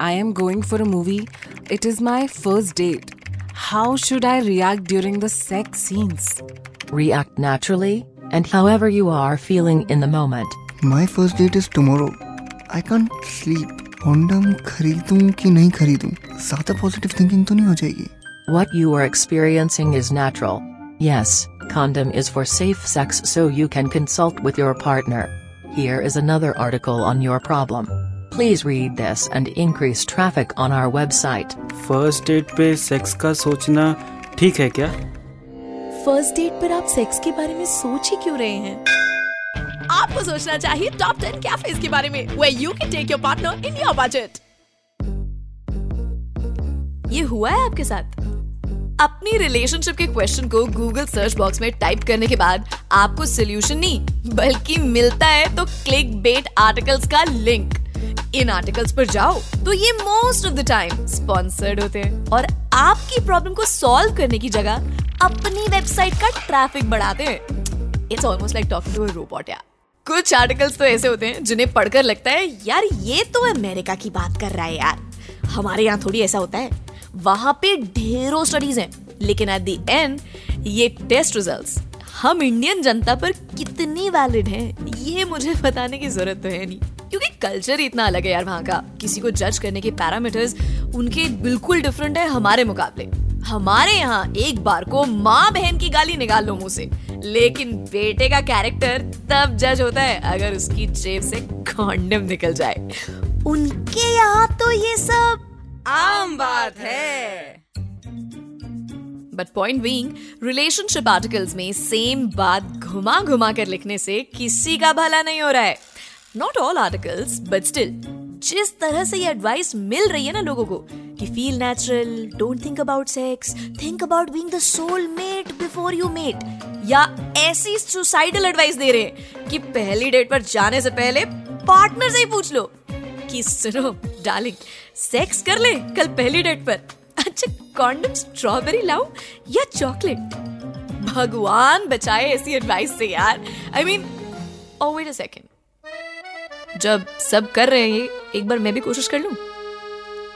I am going for a movie. It is my first date. How should I react during the sex scenes? React naturally, and however you are feeling in the moment. My first date is tomorrow. I can't sleep. Condom खरीदूं कि नहीं खरीदूं ज्यादा positive thinking तो नहीं हो जाएगी What you are experiencing is natural. Yes, condom is for safe sex so you can consult with your partner. Here is another article on your problem. Please read this and increase traffic on our website. First date पे sex का सोचना ठीक है क्या first date पर आप sex के बारे में सोच ही क्यों रहे हैं आपको सोचना चाहिए टॉप टेन कैफेज के बारे में where you can take your partner in your budget. ये हुआ है आपके साथ अपनी रिलेशनशिप के क्वेश्चन को गूगल सर्च बॉक्स में टाइप करने के बाद आपको सोल्यूशन नहीं बल्कि मिलता है तो क्लिक बेट आर्टिकल्स का लिंक इन आर्टिकल्स पर जाओ तो ये most of the time sponsored होते हैं। और आपकी प्रॉब्लम को सॉल्व करने की जगह अपनी वेबसाइट का ट्रैफ़िक बढ़ाते हैं। It's almost like talking to robot यार कुछ आर्टिकल्स तो ऐसे होते हैं जिन्हें पढ़कर लगता है, यार, ये तो अमेरिका की बात कर रहा है यार। हमारे यहाँ थोड़ी ऐसा होता है। वहाँ पे ढेरों स्टडीज़ हैं, लेकिन एट द एंड ये टेस्ट रिजल्ट्स हम इंडियन जनता पर कितनी वैलिड हैं, ये मुझे बताने की ज़रूरत तो है नहीं। क्योंकि कल्चर ही इतना अलग है यार वहाँ का। किसी को जज करने के पैरामीटर्स उनके बिल्कुल डिफरेंट है हमारे मुकाबले। हमारे यहाँ एक बार को माँ बहन की गाली निकाल लो मुँह से। लेकिन बेटे का कैरेक्टर तब जज होता है अगर उसकी जेब से कॉन्डम निकल जाए। उनके यहाँ तो ये सब आम बात है। But point being relationship articles में सेम बात घुमा घुमा कर लिखने से किसी का भला नहीं हो रहा है। Not all articles but still जिस तरह से ये एडवाइस मिल रही है ना लोगों को, कि feel natural don't think about sex think about being the soul mate before you met या ऐसी सुसाइडल एडवाइस दे रहे हैं कि पहली डेट पर जाने से पहले पार्टनर से ही पूछ लो कि सुनो डार्लिंग सेक्स कर ले कल पहली डेट पर। अच्छा कॉन्डम स्ट्रॉबेरी लाऊं या चॉकलेट भगवान बचाए ऐसी एडवाइस से यार। I mean oh wait a second जब सब कर रहे हैं एक बार मैं भी कोशिश कर लूँ?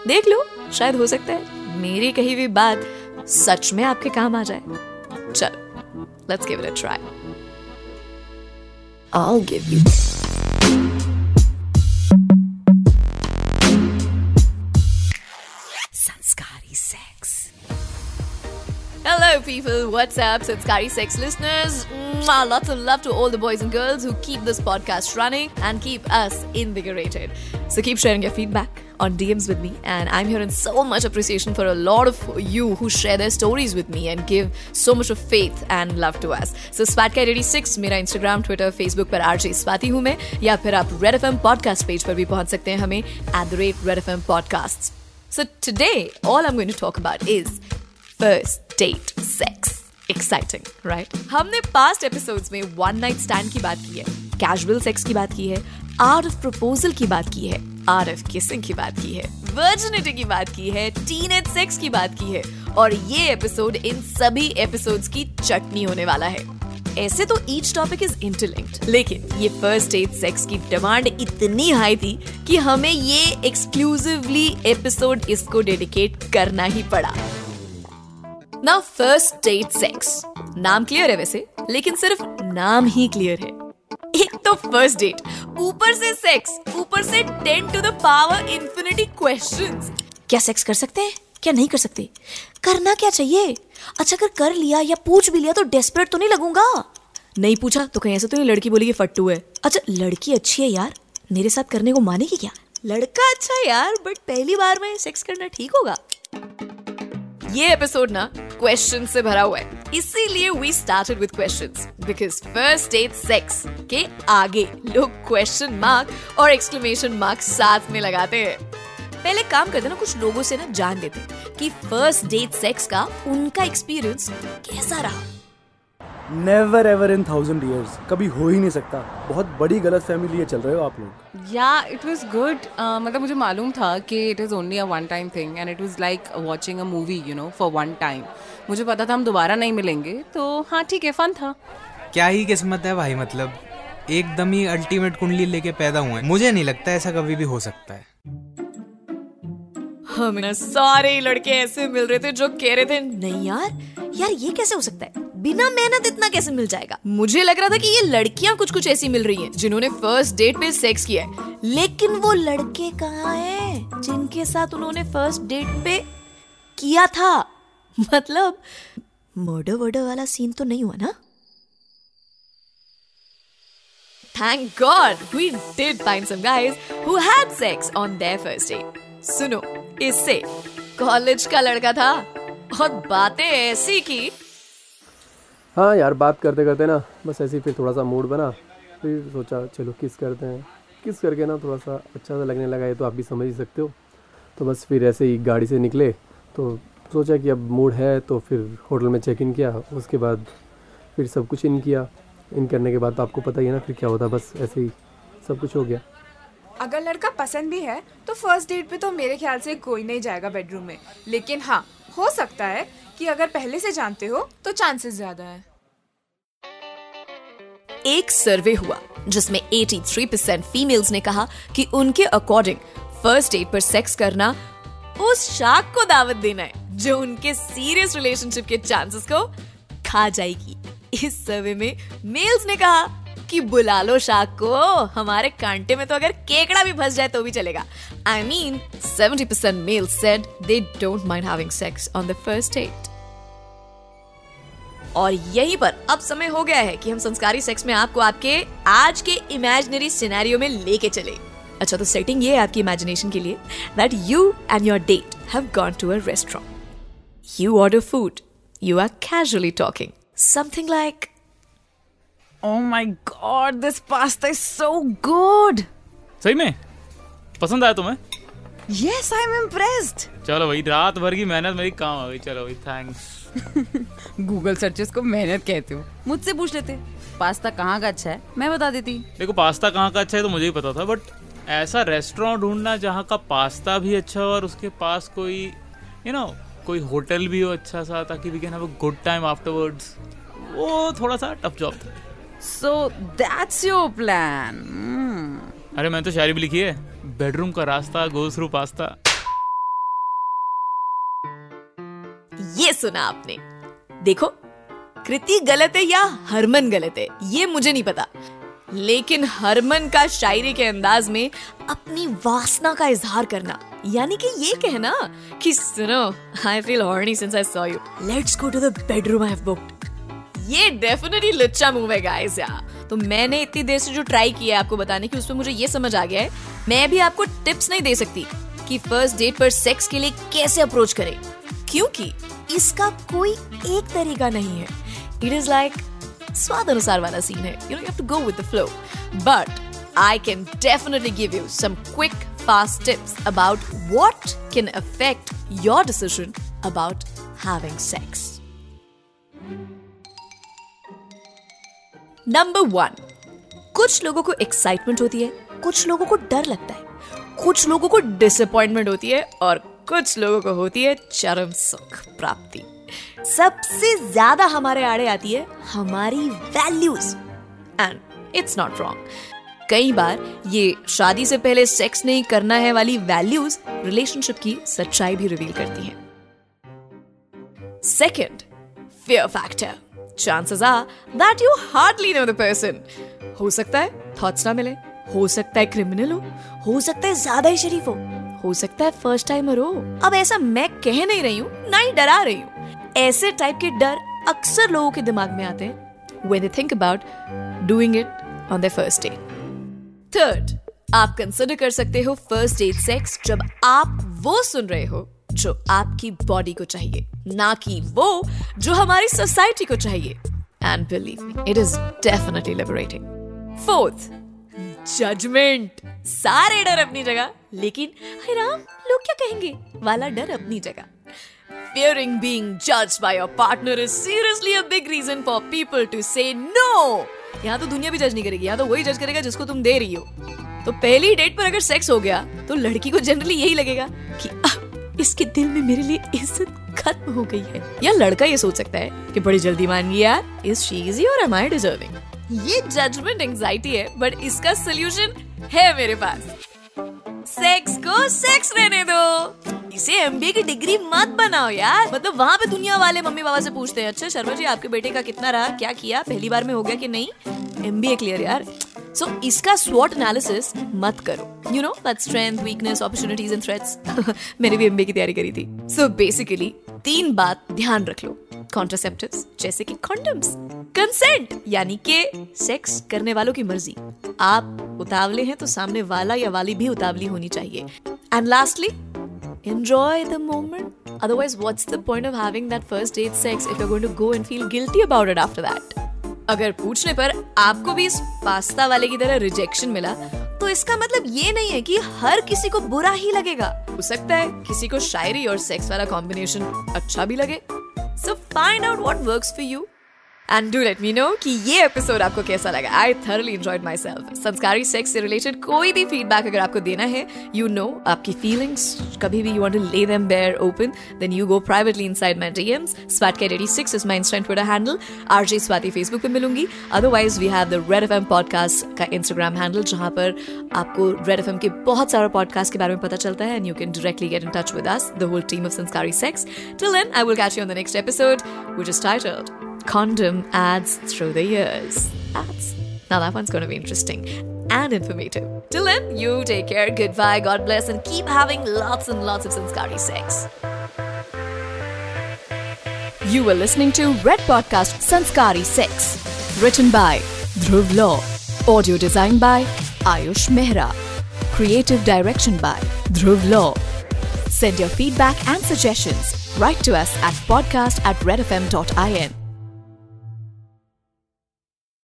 देख लो, शायद हो सकता है मेरी कही हुई बात सच में आपके काम आ जाए। चलो let's give it a try I'll give you people. What's up, Sanskari Sex listeners? Mwah, lots of love to all the boys and girls who keep this podcast running and keep us invigorated. So keep sharing your feedback on DMs with me, and I'm here in so much appreciation for a lot of you who share their stories with me and give so much of faith and love to us. So Spatcat86 मेरा Instagram, Twitter, Facebook पर RJ Spati हूँ मैं या फिर आप Red FM podcast page पर भी पहुंच सकते हैं हमें at the rate Red FM podcasts. So today, all I'm going to talk about is first date sex. Exciting, right? हमने past episodes में one night stand की बात की है, casual sex की बात की है, art of proposal की बात की है, art of kissing की बात की है, virginity की बात की है, teenage sex की बात की है, और ये एपिसोड इन सभी एपिसोड्स की चटनी होने वाला है ऐसे तो ईच टॉपिक इज़ इंटरलिंक्ड लेकिन ये फ़र्स्ट एड सेक्स की डिमांड इतनी हाई थी कि हमें ये एक्सक्लूसिवली एपिसोड इसको डेडिकेट करना ही पड़ा ना फ़र्स्ट डेट सेक्स नाम क्लियर है वैसे, लेकिन सिर्फ़ नाम ही क्लियर है। एक तो फ़र्स्ट डेट ऊपर से सेक्स ऊपर से ten to the power infinity questions क्या सेक्स कर सकते हैं? क्या नहीं कर सकते? करना क्या चाहिए? अच्छा अगर कर लिया या पूछ भी लिया तो डेस्परेट तो नहीं लगूँगा। नहीं पूछा तो कहीं ऐसा तो नहीं लड़की बोली फट्टू है। अच्छा लड़की अच्छी है यार, मेरे साथ करने को मानेगी क्या? लड़का अच्छा यार बट पहली बार में सेक्स करना ठीक होगा। ये एपिसोड ना क्वेश्चन से भरा हुआ है। इसीलिए we started with questions because first date sex के आगे लोग क्वेश्चन मार्क और एक्सक्लेमेशन मार्क साथ में लगाते हैं। पहले काम करते ना, कुछ लोगों से ना जान लेते कि फ़र्स्ट डेट सेक्स का उनका एक्सपीरियंस कैसा रहा। Never ever in thousand years कभी हो ही नहीं सकता। बहुत बड़ी गलत फहमी लिए चल रहे हो आप लोग। या इट वॉज़ गुड मतलब मुझे मालूम था कि it is only a one time thing and it was like watching a movie you know for one time मुझे पता था हम दोबारा नहीं मिलेंगे तो हाँ ठीक है फन था। क्या ही किस्मत है भाई मतलब। एकदम ही अल्टीमेट कुंडली लेके पैदा हुए मुझे नहीं लगता ऐसा कभी भी हो सकता है। हमें सारे लड़के ऐसे मिल रहे थे जो कह रहे थे नहीं यार यार ये कैसे हो सकता है? बिना मेहनत इतना कैसे मिल जाएगा? मुझे लग रहा था कि ये लड़कियाँ कुछ कुछ ऐसी मिल रही हैं, जिन्होंने फ़र्स्ट डेट पे सेक्स किया है। लेकिन वो लड़के कहाँ हैं, जिनके साथ उन्होंने फ़र्स्ट डेट पे किया था? मतलब मर्डर वर्डर वाला सीन तो नहीं हुआ ना? Thank God we did find some guys who had sex on their first date. सुनो, इससे कॉलेज का लड़का था, और बातें ऐसी की हाँ यार, बात करते करते ना, बस ऐसे ही फिर थोड़ा सा मूड बना। फिर सोचा, चलो किस करते हैं। किस करके ना थोड़ा सा अच्छा सा लगने लगा, ये तो आप भी समझ ही सकते हो। तो बस फिर ऐसे ही गाड़ी से निकले। तो सोचा कि अब मूड है तो फिर होटल में चेक इन किया। उसके बाद फिर सब कुछ इन किया। इन करने के बाद तो आपको पता ही है ना, फिर क्या होता, बस ऐसे ही सब कुछ हो गया। अगर लड़का पसंद भी है तो फ़र्स्ट डेट पे तो मेरे ख्याल से कोई नहीं जाएगा बेडरूम में। लेकिन हाँ हो सकता है कि अगर पहले से जानते हो तो चांसेस ज़्यादा है। एक सर्वे हुआ, जिसमें 83% फीमेल्स ने कहा कि उनके अकॉर्डिंग फ़र्स्ट डेट पर सेक्स करना उस शाक को दावत देना है, जो उनके सीरियस रिलेशनशिप के चांसेस को खा जाएगी। इस सर्वे में मेल्स ने कहा कि बुला लो शाख को। हमारे कांटे में तो अगर केकड़ा भी फंस जाए तो भी चलेगा। I mean 70% male said they don't mind having sex on the first date और यहीं पर अब समय हो गया है कि हम संस्कारी सेक्स में आपको आपके आज के इमेजिनरी सिनेरियो में लेके चले। अच्छा तो सेटिंग ये है आपकी इमेजिनेशन के लिए that you and your date have gone to a restaurant you order food you are casually talking something like Oh my god, this pasta is so good. सही में? पसंद आया तुम्हें? Yes, I'm impressed. चलो भाई रात भर की मेहनत मेरी काम आ गई। चलो भाई थैंक्स गूगल सर्चेस को मेहनत कहते हो। मुझसे पूछ लेते। पास्ता कहाँ का अच्छा है? मैं बता देती। देखो पास्ता कहाँ का अच्छा है तो मुझे ही पता था बट ऐसा रेस्टोरेंट ढूंढना जहाँ का पास्ता भी अच्छा हो और उसके पास कोई यू नो कोई होटल भी हो अच्छा सा ताकि we can have a good time afterwards वो थोड़ा सा टफ जॉब था। So that's your plan. Hmm. अरे मैंने तो शायरी भी लिखी है। बेडरूम का रास्ता गोज थ्रू पास्ता ये सुना आपने। देखो कृति गलत है या हरमन गलत है ये मुझे नहीं पता। लेकिन हरमन का शायरी के अंदाज में अपनी वासना का इजहार करना यानी कि ये कहना कि सुनो I feel horny since I saw you let's go to the bedroom I have booked ये डेफिनेटली लुच्चा मूव है गाइस यार। तो मैंने इतनी देर से जो ट्राई किया है आपको बताने की उसमें मुझे ये समझ आ गया है मैं भी आपको टिप्स नहीं दे सकती कि फ़र्स्ट डेट पर सेक्स के लिए कैसे अप्रोच करें। क्योंकि इसका कोई एक तरीका नहीं है। इट इज़ लाइक स्वाद अनुसार वाला सीन है। You know you have to go with the flow but I can definitely give you some quick, fast tips about what can affect your decision about having sex. Number one कुछ लोगों को excitement होती है, कुछ लोगों को डर लगता है, कुछ लोगों को डिसअपॉइंटमेंट होती है और कुछ लोगों को होती है चरम सुख प्राप्ति। सबसे ज़्यादा हमारे आड़े आती है हमारी values and it's not wrong कई बार ये शादी से पहले सेक्स नहीं करना है वाली वैल्यूज़ रिलेशनशिप की सच्चाई भी रिवील करती हैं। Second fear factor. Chances are that you hardly know the person. हो सकता है थॉट्स ना मिले, हो सकता है क्रिमिनल हो हो सकता है ज़्यादा ही शरीफ हो हो सकता है फ़र्स्ट टाइमर हो अब ऐसा मैं कह नहीं रही हूँ, ना ही डरा रही हूँ ऐसे टाइप के डर अक्सर लोगों के दिमाग में आते हैं, when they think about doing it on their first date. Third आप कंसिडर कर सकते हो फ़र्स्ट डेट सेक्स जब आप वो सुन रहे हो जो आपकी बॉडी को चाहिए, ना कि वो जो हमारी सोसाइटी को चाहिए। And believe me it is definitely liberating fourth judgement सारे डर अपनी जगह, लेकिन हे राम लोग क्या कहेंगे? वाला डर अपनी जगह। Fearing being judged by your partner is seriously a big reason for people to say no. यहाँ तो दुनिया भी जज नहीं करेगी, यहाँ तो वही जज करेगा जिसको तुम दे रही हो। तो पहली डेट पर अगर सेक्स हो गया तो लड़की को जनरली यही लगेगा कि, अब इसके दिल में मेरे लिए इज़्ज़त खत्म हो गई है। या लड़का ये सोच सकता है कि बड़ी जल्दी मान गई यार। Is she am I deserving ये जजमेंट एंजाइटी है बट इसका सोल्यूशन है मेरे पास। सेक्स को सेक्स रहने दो। इसे एमबीए की डिग्री मत बनाओ यार। मतलब वहाँ पे दुनिया वाले मम्मी पापा से पूछते हैं अच्छा शर्मा जी, आपके बेटे का कितना रहा? क्या किया? पहली बार में हो गया कि नहीं? एमबीए क्लियर यार। सो इसका स्वॉट एनालिसिस मत करो you know that strength weakness opportunities and threats मैंने भी एमबीए की तैयारी करी थी सो so, बेसिकली तीन बात ध्यान रख लो कॉन्ट्रासेप्टिव्स जैसे कि कॉन्डम्स कंसेंट यानी के सेक्स करने वालों की मर्ज़ी आप उतावले हैं तो सामने वाला या वाली भी उतावली होनी चाहिए and lastly enjoy the moment. Otherwise what's the point of having that first date sex if you're going to go and feel guilty about it after that? अगर पूछने पर आपको भी इस पास्ता वाले की तरह रिजेक्शन मिला तो इसका मतलब ये नहीं है कि हर किसी को बुरा ही लगेगा। हो सकता है किसी को शायरी और सेक्स वाला कॉम्बिनेशन अच्छा भी लगे। So find out what work for you and do let me know कि ये एपिसोड आपको कैसा लगा? I thoroughly enjoyed myself Sanskari sex से रिलेटेड कोई भी फीडबैक अगर आपको देना है यू नो आपकी फीलिंग्स कभी भी you want to lay them there open then you go privately inside my DMs swat cat 86 is my insta Twitter handle RJ Swati Facebook पे मिलूँगी. Otherwise we have the Red FM podcast का Instagram handle जहाँ पर आपको red FM के बहुत सारे podcast के बारे में पता चलता है and you can directly get in touch with us the whole team of Sanskari sex till then I will catch you on the next episode which is titled condom ads through the years. Ads. Now that one's going to be interesting and informative. Till then, you take care, goodbye, God bless, and keep having lots and lots of Sanskari sex. You were listening to Red Podcast Sanskari Sex. Written by Dhruv Law. Audio designed by Ayush Mehra. Creative direction by Dhruv Law. Send your feedback and suggestions. Write to us at podcast at redfm.in.